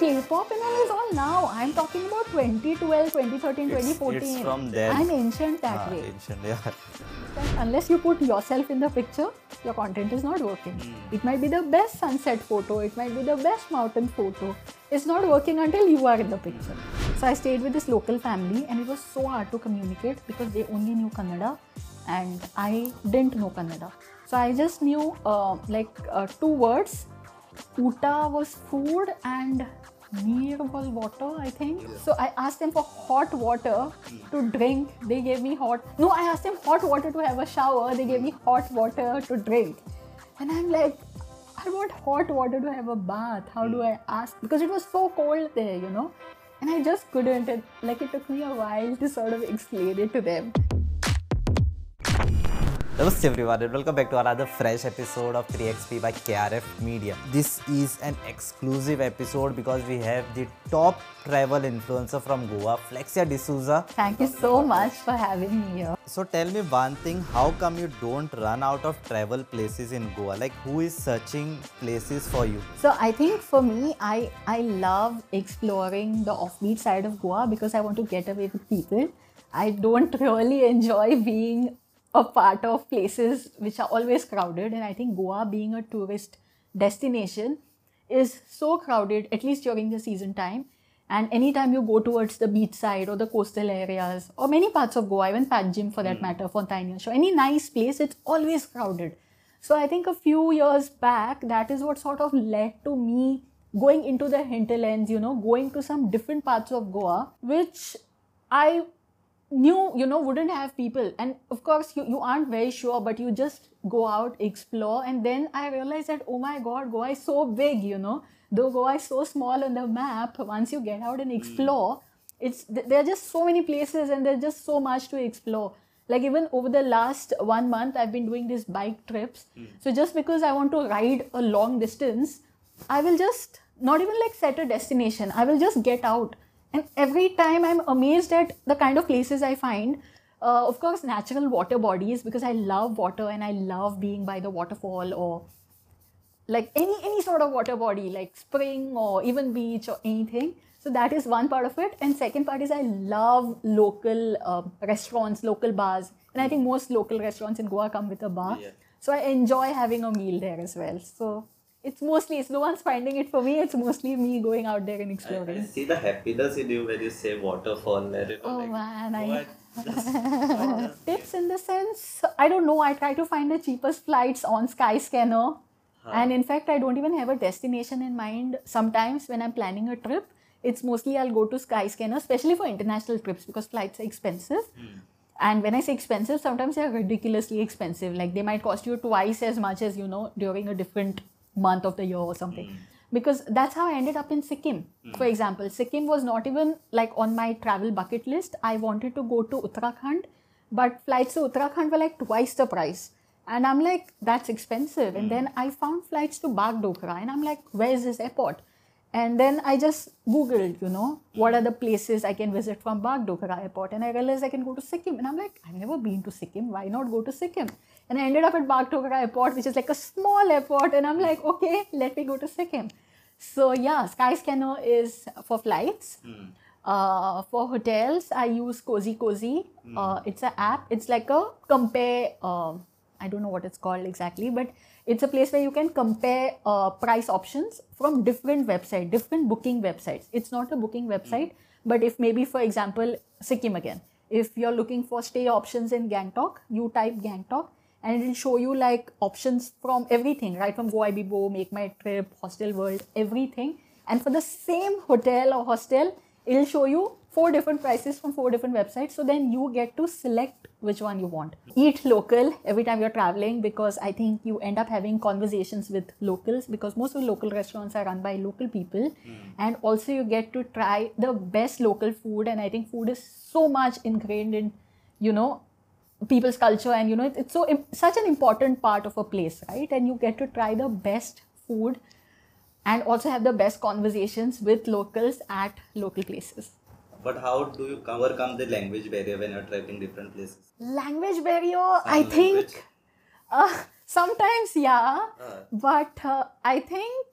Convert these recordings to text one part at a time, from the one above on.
K-pop and all is all now. I'm talking about 2012, 2013, It's- 2014. it's from then. I'm ancient that Ah, way. ancient, yeah. Unless you put yourself in the picture, your content is not working. It might be the best sunset photo, it might be the best mountain photo. It's not working until you are in the picture. So I stayed with this local family and it was so hard to communicate because they only knew Kannada and I didn't know Kannada. So I just knew uh, like uh, two words. Uta was food and Neer was water, I think. So I asked them for hot water to drink. They gave me hot. No, I asked them hot water to have a shower. They gave me hot water to drink. And I'm like, I want hot water to have a bath. How do I ask? Because it was so cold there, you know. And I just couldn't. Like it took me a while to sort of explain it to them. Namaste everyone and welcome back to another fresh episode of 3XP by KRF Media. This is an exclusive episode because we have the top travel influencer from Goa, Flexia D'Souza. Thank you so much for having me here. So tell me one thing, how come you don't run out of travel places in Goa? Like who is searching places for you? So I think for me, I I love exploring the offbeat side of Goa because I want to get away with people. I don't really enjoy being a part of places which are always crowded, and I think Goa being a tourist destination is so crowded, at least during the season time. And anytime you go towards the beach side or the coastal areas or many parts of Goa, even Panjim for that hmm. matter, Fontainhas, so any nice place, it's always crowded. So I think a few years back, that is what sort of led to me going into the hinterlands, you know, going to some different parts of Goa, which I knew, you know, wouldn't have people. And of course, you, you aren't very sure, but you just go out, explore. And then I realized that, oh my God, Goa is so big, you know. Though Goa is so small on the map, once you get out and hmm. explore, it's th- there are just so many places and there's just so much to explore like even over the last one month i've been doing these bike trips hmm. so just because i want to ride a long distance i will just not even like set a destination i will just get out and every time i'm amazed at the kind of places i find uh, of course natural water bodies because i love water and i love being by the waterfall or like any any sort of water body like spring or even beach or anything. So that is one part of it. And second part is i love local uh, restaurants local bars. And i think most local restaurants in goa come with a bar. Yeah. so i enjoy having a meal there as well. So it's mostly it's no one's finding it for me it's mostly me going out there and exploring I see the happiness in you when you say waterfall. There, you know, Oh, like, man, I- tips in the sense i don't know i try to find the cheapest flights on skyscanner. And in fact i don't even have a destination in mind. Sometimes when i'm planning a trip it's mostly i'll go to skyscanner especially for international trips because flights are expensive. Hmm. And when i say expensive sometimes they're ridiculously expensive. Like they might cost you twice as much as you know during a different month of the year or something. Hmm. Because that's how i ended up in sikkim. Hmm. For example sikkim was not even like on my travel bucket list. I wanted to go to uttarakhand but flights to uttarakhand were like twice the price. And i'm like that's expensive. And hmm. then i found flights to bagdogra and i'm like where is this airport? And then I just Googled, you know, what are the places I can visit from Bagdogra airport. And I realized I can go to Sikkim. And I'm like, I've never been to Sikkim. Why not go to Sikkim? And I ended up at Bagdogra airport, which is like a small airport. And I'm like, okay, let me go to Sikkim. So yeah, Skyscanner is for flights. Uh, for hotels, I use Cozy Cozy. Uh, it's an app. It's like a compare. um I don't know what it's called exactly, but it's a place where you can compare uh, price options from different websites, different booking websites. It's not a booking website, but if maybe, for example, Sikkim again, if you're looking for stay options in Gangtok, you type Gangtok and it'll show you like options from everything, right? From GoIBibo, Make My Trip, Hostel World, everything. And for the same hotel or hostel, it'll show you four different prices from four different websites. So then you get to select which one you want. Eat local every time you're traveling because I think you end up having conversations with locals because most of the local restaurants are run by local people. Hmm. And also you get to try the best local food. And I think food is so much ingrained in, you know, people's culture and you know it- it's so im- such an important part of a place right and you get to try the best food and also have the best conversations with locals at local places But how do you overcome the language barrier when you're traveling different places? language barrier i Sign think uh, sometimes yeah Uh. but uh, i think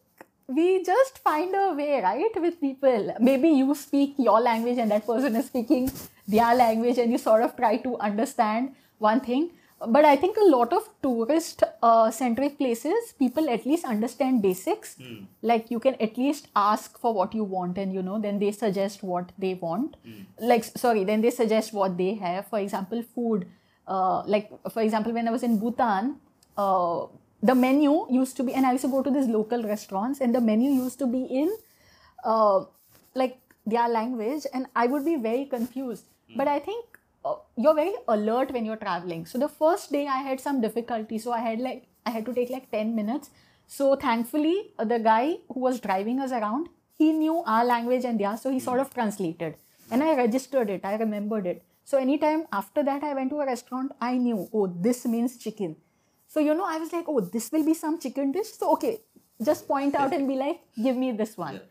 we just find a way, right, with people. Maybe you speak your language and that person is speaking their language, and you sort of try to understand one thing. But I think a lot of tourist uh, centric places, people at least understand basics. Like you can at least ask for what you want, and you know, then they suggest what they want. Like, sorry, then they suggest what they have. For example, food. Uh, like, for example, when I was in Bhutan, uh, the menu used to be, and I used to go to these local restaurants, and the menu used to be in uh, like their language, and I would be very confused. But I think uh, you're very alert when you're traveling. So the first day I had some difficulty, so I had like I had to take like ten minutes. So thankfully, uh, the guy who was driving us around, he knew our language and theirs, so he sort of translated, and I registered it. I remembered it. So anytime after that I went to a restaurant, I knew oh this means chicken. So you know I was like oh this will be some chicken dish. So okay, just point out and be like give me this one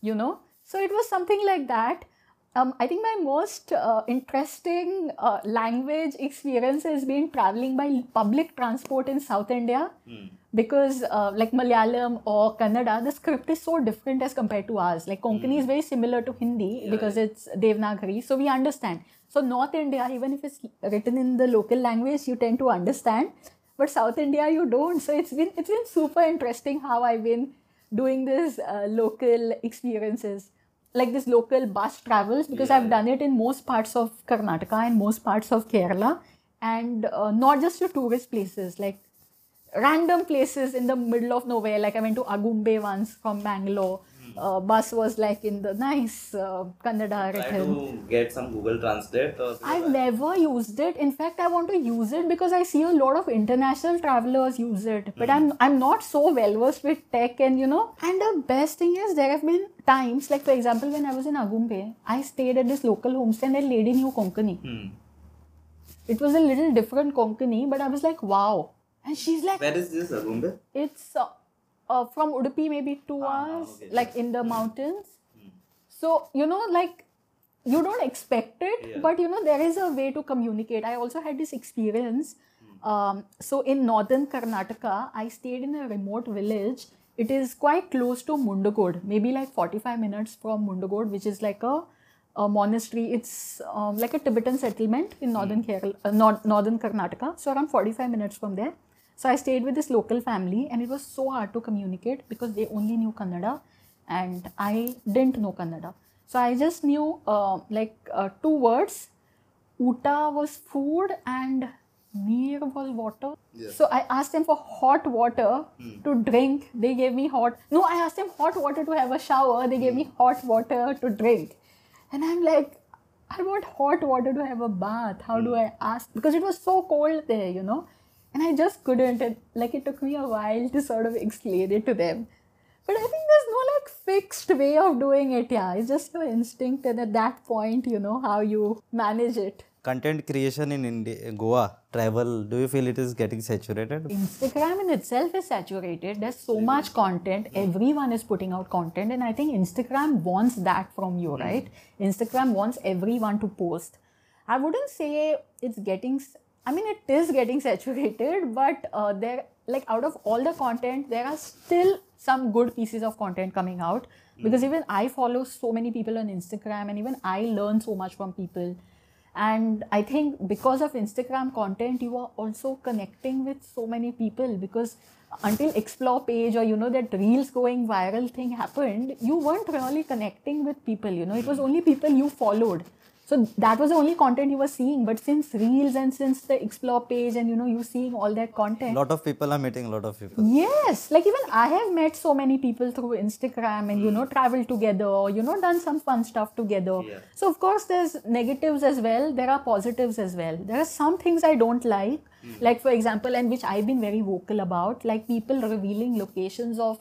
you know? So it was something like that. Um, i think my most uh, interesting uh, language experience has been traveling by public transport in south india. Because uh, like malayalam or kannada the script is so different as compared to ours. Like konkani is very similar to hindi Yeah, because yeah. it's devanagari. So we understand. So north india even if it's written in the local language you tend to understand but south india you don't. So it's been it's been super interesting how i've been doing this uh, local experiences like this local bus travels because i've done it in most parts of karnataka and most parts of kerala and uh, not just to tourist places like random places in the middle of nowhere. Like i went to agumbe once from bangalore uh, bus was like in the nice uh, kannada Try to get some Google Translate or I've never used it. In fact, I want to use it because I see a lot of international travelers use it. But I'm I'm not so well versed with tech and you know. And the best thing is there have been times, like for example, when I was in Agumbe, I stayed at this local homestay and that lady knew Konkani. Hmm. It was a little different Konkani, but I was like, wow. And she's like, Where is this Agumbe? it's uh, uh, from Udupi, maybe two Ah, hours, okay. like in the mountains. So, you know, like you don't expect it, Yeah. but you know, there is a way to communicate. I also had this experience. Um, so, in northern Karnataka, I stayed in a remote village. It is quite close to Mundagod, maybe like 45 minutes from Mundagod, which is like a, a monastery. It's um, like a Tibetan settlement in northern Kerala, uh, nor- northern Karnataka. So, around 45 minutes from there. So I stayed with this local family, and it was so hard to communicate because they only knew Kannada, and I didn't know Kannada. So I just knew uh, like uh, two words. Uta was food, and neer was water. Yeah. So I asked them for hot water to drink. They gave me hot. No, I asked them hot water to have a shower. They gave me hot water to drink, and I'm like, I want hot water to have a bath. How do I ask? Because it was so cold there, you know. And I just couldn't. It, like it took me a while to sort of explain it to them. But I think there's no like fixed way of doing it. Yeah, it's just your instinct, and at that point, you know how you manage it. Content creation in India, Goa, travel, do you feel it is getting saturated? Instagram in itself is saturated. There's so much content. Everyone is putting out content, and I think Instagram wants that from you, hmm. right? Instagram wants everyone to post. I wouldn't say it's getting. I mean, it is getting saturated, but uh, there, like, out of all the content, there are still some good pieces of content coming out. Because even I follow so many people on Instagram, and even I learn so much from people. And i think because of instagram content you are also connecting with so many people. Because until explore page or you know that reels going viral thing happened you weren't really connecting with people you know. It was only people you followed so that was the only content you were seeing but since reels and since the explore page and you know you seeing all that content A lot of people are meeting a lot of people. Yes, like even I have met so many people through Instagram and you know hmm. traveled together or you know done some fun stuff together. Yeah. So of course there's negatives as well. There are positives as well. There are some things I don't like, like for example, and which I've been very vocal about, like people revealing locations of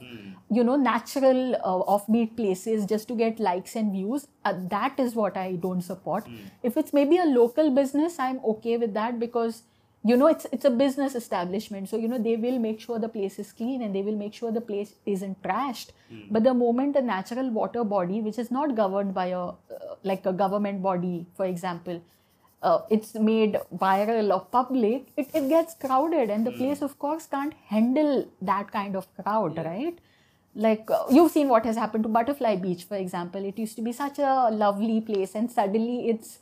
you know natural uh, offbeat places just to get likes and views. Uh, that is what I don't support. If it's maybe a local business, I'm okay with that because you know it's it's a business establishment. So you know they will make sure the place is clean and they will make sure the place isn't trashed. But the moment a natural water body which is not governed by a uh, like a government body for example uh, it's made viral or public, it, it gets crowded, and the mm. place, of course, can't handle that kind of crowd, yeah. right? Like uh, you've seen what has happened to Butterfly Beach, for example. It used to be such a lovely place, and suddenly it's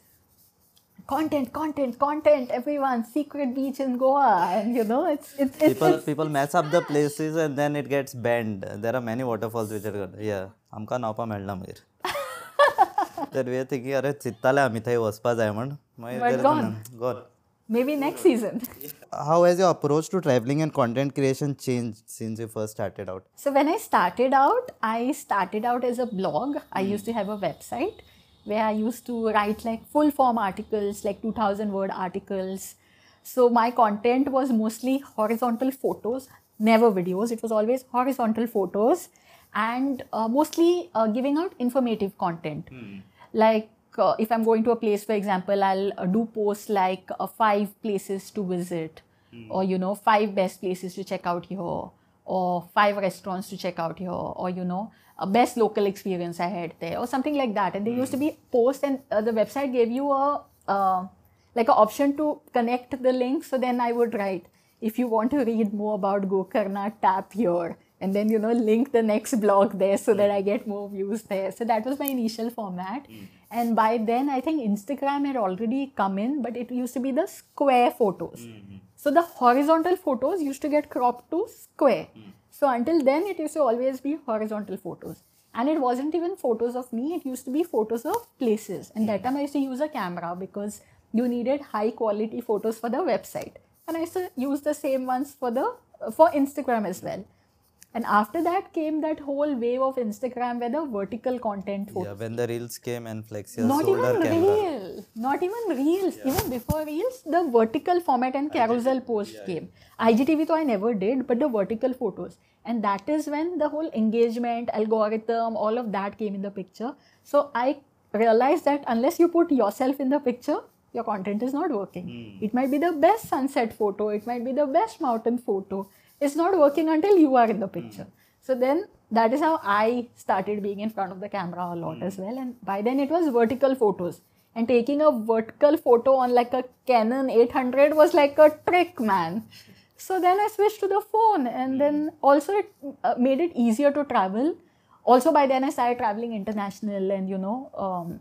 content, content, content. Everyone, secret beach in Goa, and you know, it's it's, it's people it's, people mess up the places, and then it gets banned. There are many waterfalls which are good. Yeah, amka naupa melna mir तर we are thinking अरे चित्ताले आमी थंय वचपा जाय म्हण But gone. Gone maybe next season. how has your approach to traveling and content creation changed since you first started out So when I started out, I started out as a blog. I used to have a website where I used to write like full form articles, like 2000 word articles. So my content was mostly horizontal photos, never videos. It was always horizontal photos and uh, mostly uh, giving out informative content. Like uh, if I'm going to a place, for example, I'll uh, do posts like uh, five places to visit, or you know, five best places to check out here, or five restaurants to check out here, or you know, a best local experience I had there, or something like that. And they used to be posts, and uh, the website gave you a uh, like an option to connect the link. So then I would write, if you want to read more about Gokarna, tap here. And then, you know, link the next blog there so that I get more views there. So that was my initial format. Hmm. And by then, I think Instagram had already come in, but it used to be the square photos. Hmm, hmm. So the horizontal photos used to get cropped to square. So until then, it used to always be horizontal photos. And it wasn't even photos of me, it used to be photos of places. And that time I used to use a camera because you needed high quality photos for the website. And I used to use the same ones for the for Instagram as well. And after that came that whole wave of Instagram where the vertical content photos yeah when the reels came and flexia not sold her even real not even reels. Even before reels the vertical format and carousel post came. Igtv though i never did but the vertical photos. And that is when the whole engagement algorithm all of that came in the picture. So i realized that unless you put yourself in the picture your content is not working it might be the best sunset photo it might be the best mountain photo it's not working until you are in the picture so then that is how I started being in front of the camera a lot as well. And by then it was vertical photos. And taking a vertical photo on like a Canon 800 was like a trick, man. So then I switched to the phone, and then also it uh, made it easier to travel. Also, by then I started traveling international, and you know, um,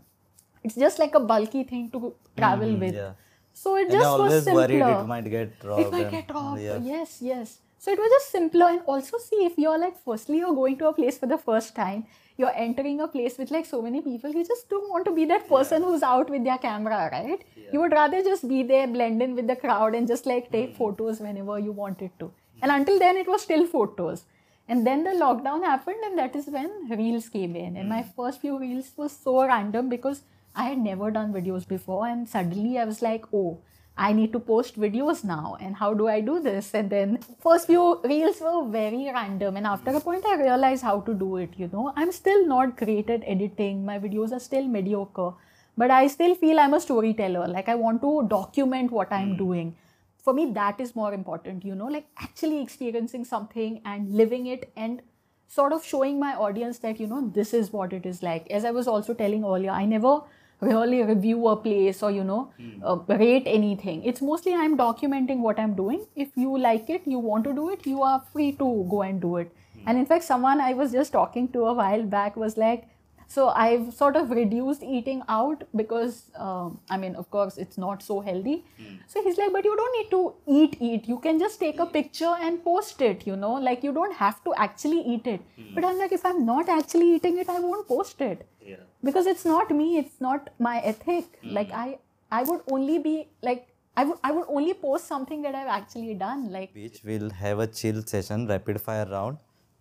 it's just like a bulky thing to travel mm-hmm, with. yeah. So it and I just was simpler worried it might get robbed it might get robbed. yeah. Yes, yes. So it was just simpler. And also, see, if you're like, firstly, you're going to a place for the first time, you're entering a place with like so many people, you just don't want to be that person who's out with their camera, right? You would rather just be there, blend in with the crowd, and just like take mm. photos whenever you wanted to. Mm. And until then, it was still photos. And then the lockdown happened, and that is when reels came in. And mm. my first few reels was so random because I had never done videos before, and suddenly I was like, oh, I need to post videos now, and how do I do this? And then first few reels were very random, and after a point, I realized how to do it. You know, I'm still not great at editing. My videos are still mediocre, but I still feel I'm a storyteller. Like I want to document what I'm hmm. doing. For me, that is more important. You know, like actually experiencing something and living it and sort of showing my audience that you know this is what it is like as i was also telling earlier i never really review a place or you know uh, rate anything. It's mostly i'm documenting what i'm doing. If you like it you want to do it you are free to go and do it. And in fact someone i was just talking to a while back was like so i've sort of reduced eating out because um, i mean of course it's not so healthy. Hmm. So he's like but you don't need to eat eat. You can just take a hmm. picture and post it you know? Like you don't have to actually eat it. Hmm. But i'm like if i'm not actually eating it i won't post it. Yeah. because it's not me. It's not my ethic. Like i i would only be like i would i would only post something that i've actually done like Which we'll have a chill session, rapid fire round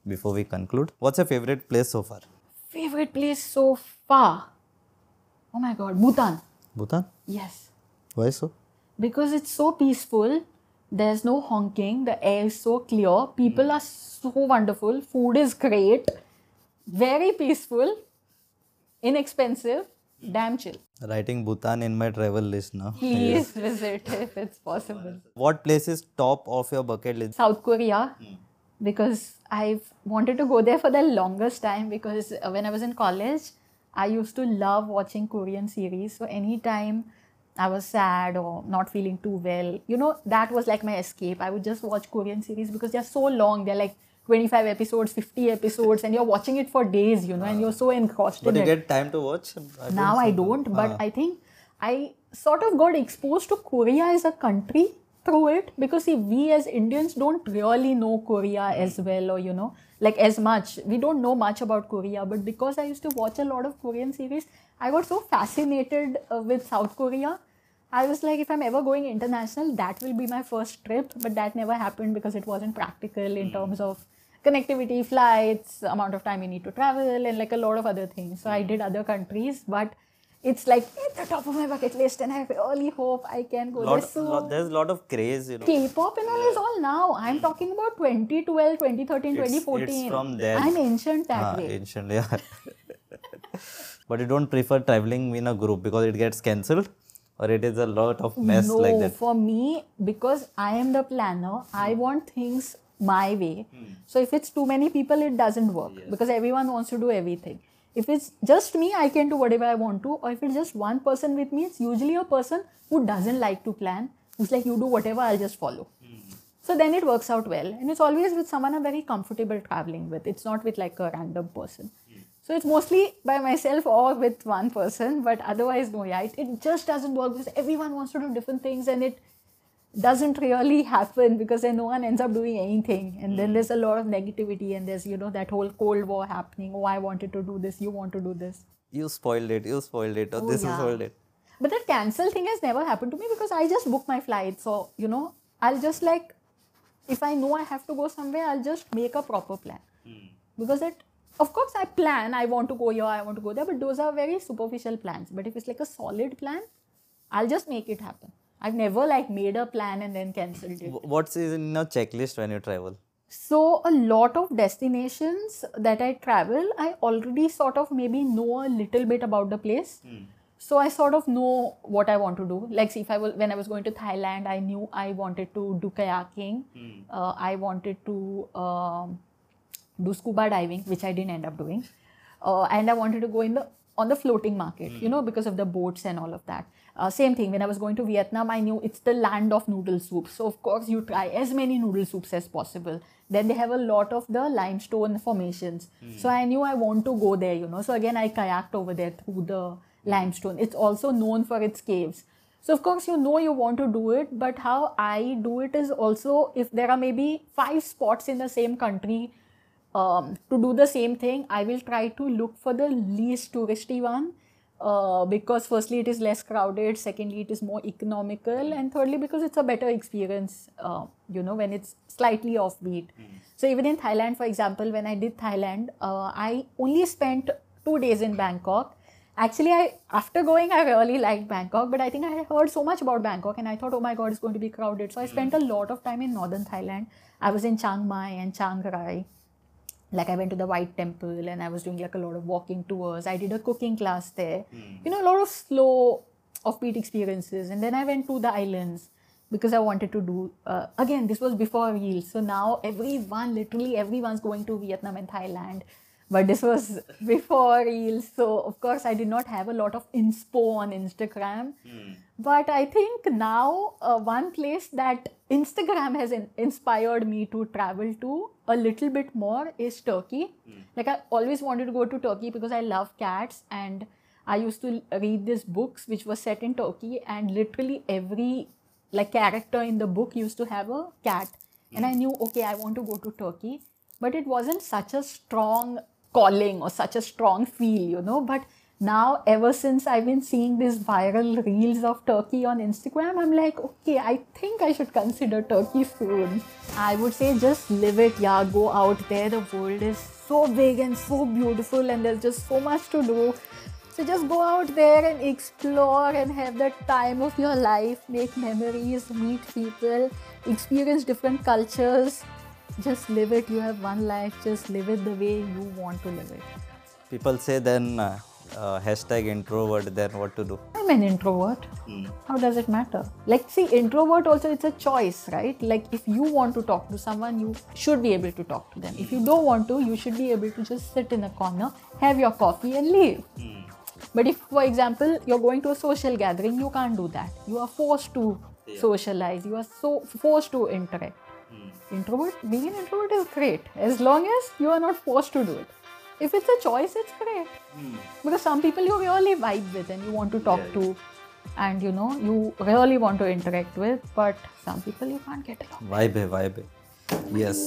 before we conclude. What's your favorite place so far? Favorite place so far? Oh my god bhutan. Bhutan? yes. Why so? because it's so peaceful there's no honking the air is so clear people hmm. are so wonderful food is great very peaceful inexpensive damn chill. Writing Bhutan in my travel list now. please visit if it's possible. What place is top of your bucket list? South Korea hmm. Because I've wanted to go there for the longest time because uh, when I was in college, I used to love watching Korean series. So anytime I was sad or not feeling too well, you know, that was like my escape. I would just watch Korean series because they're so long. They're like 25 episodes, 50 episodes, and you're watching it for days, you know, and you're so engrossed But in it. But you get time to watch? I now I don't, but Ah. I think I sort of got exposed to Korea as a country through it because see, we as Indians don't really know Korea hmm. as well, or you know, like as much. We don't know much about Korea, but because I used to watch a lot of Korean series, I got so fascinated uh, with South Korea. I was like, if I'm ever going international, that will be my first trip. But that never happened because it wasn't practical in hmm. terms of connectivity, flights, amount of time you need to travel, and like a lot of other things. So I hmm. did other countries, but it's like at the top of my bucket list, and I really hope I can go. Lot, There's so lot, there's a lot of craze, you know. K-pop and all is all now. I'm talking about 2012, 2013, It's- 2014. it's from there. I'm ancient that Ah, way. ancient, yeah. but you don't prefer traveling in a group because it gets cancelled or it is a lot of mess no, like that. No, for me, because I am the planner, I want things my way. So if it's too many people, it doesn't work because everyone wants to do everything. If it's just me, I can do whatever I want to. Or if it's just one person with me, it's usually a person who doesn't like to plan. Who's like, you do whatever, I'll just follow. So then it works out well. And it's always with someone I'm very comfortable traveling with. It's not with like a random person. So it's mostly by myself or with one person, but otherwise, no, yeah, it, it just doesn't work because everyone wants to do different things and it doesn't really happen because then no one ends up doing anything. And then hmm. there's a lot of negativity and there's, you know, that whole Cold War happening. Oh, I wanted to do this, you want to do this. You spoiled it, you spoiled it, or Oh, this is yeah. spoiled it. But that cancel thing has never happened to me because I just book my flight. So, you know, I'll just like, if I know I have to go somewhere, I'll just make a proper plan. Hmm. Because it, of course, I plan, I want to go here, I want to go there, but those are very superficial plans. But if it's like a solid plan, I'll just make it happen. I've never like made a plan and then cancelled it. What's in your checklist when you travel? So a lot of destinations that I travel, I already sort of maybe know a little bit about the place. So I sort of know what I want to do. Like, see, if I was when I was going to Thailand, I knew I wanted to do kayaking. Uh, I wanted to um, do scuba diving, which I didn't end up doing. Uh, and I wanted to go in the on the floating market, you know, because of the boats and all of that. Uh, same thing when I was going to Vietnam, I knew it's the land of noodle soup. So of course you try as many noodle soups as possible. Then they have a lot of the limestone formations. So I knew I want to go there, you know. So again, I kayaked over there through the limestone. It's also known for its caves. So of course you know you want to do it, but how I do it is also if there are maybe five spots in the same country um, to do the same thing, I will try to look for the least touristy one uh, because firstly it is less crowded, secondly it is more economical, and thirdly because it's a better experience. Uh, you know when it's slightly offbeat. So even in Thailand, for example, when I did Thailand, uh, I only spent two days in Bangkok. Actually, I after going, I really liked Bangkok, but I think I had heard so much about Bangkok, and I thought, oh my god, it's going to be crowded. So I spent a lot of time in northern Thailand. I was in Chiang Mai and Chiang Rai like i went to the white temple and i was doing like a lot of walking tours. I did a cooking class there. You know a lot of slow offbeat experiences. And then i went to the islands because i wanted to do uh, again this was before reels. So now everyone literally everyone's going to vietnam and thailand. But this was before reels. So of course i did not have a lot of inspo on instagram but i think now uh, one place that instagram has in- inspired me to travel to a little bit more is turkey. Like i always wanted to go to turkey because i love cats and i used to read these books which were set in turkey and literally every like character in the book used to have a cat. And i knew okay i want to go to turkey. But it wasn't such a strong calling or such a strong feel you know. But now ever since i've been seeing these viral reels of turkey on instagram i'm like okay i think i should consider turkey soon i would say just live it yeah go out there the world is so big and so beautiful and there's just so much to do so just go out there and explore and have the time of your life, make memories, meet people, experience different cultures. Just live it. You have one life. Just live it the way you want to live it. People say then uh, uh, hashtag introvert, then what to do? I'm an introvert. Hmm. How does it matter? Like, see, introvert also it's a choice, right? Like, if you want to talk to someone, you should be able to talk to them. If you don't want to, you should be able to just sit in a corner, have your coffee, and leave. Hmm. But if, for example, you're going to a social gathering, you can't do that. You are forced to socialize. You are so forced to interact. Hmm. Introvert, being an introvert is great as long as you are not forced to do it. If it's a choice, it's great. Hmm. Because some people you really vibe with and you want to talk Yeah, to, and you know you really want to interact with, but some people you can't get along. vibe hai vibe hai. Yes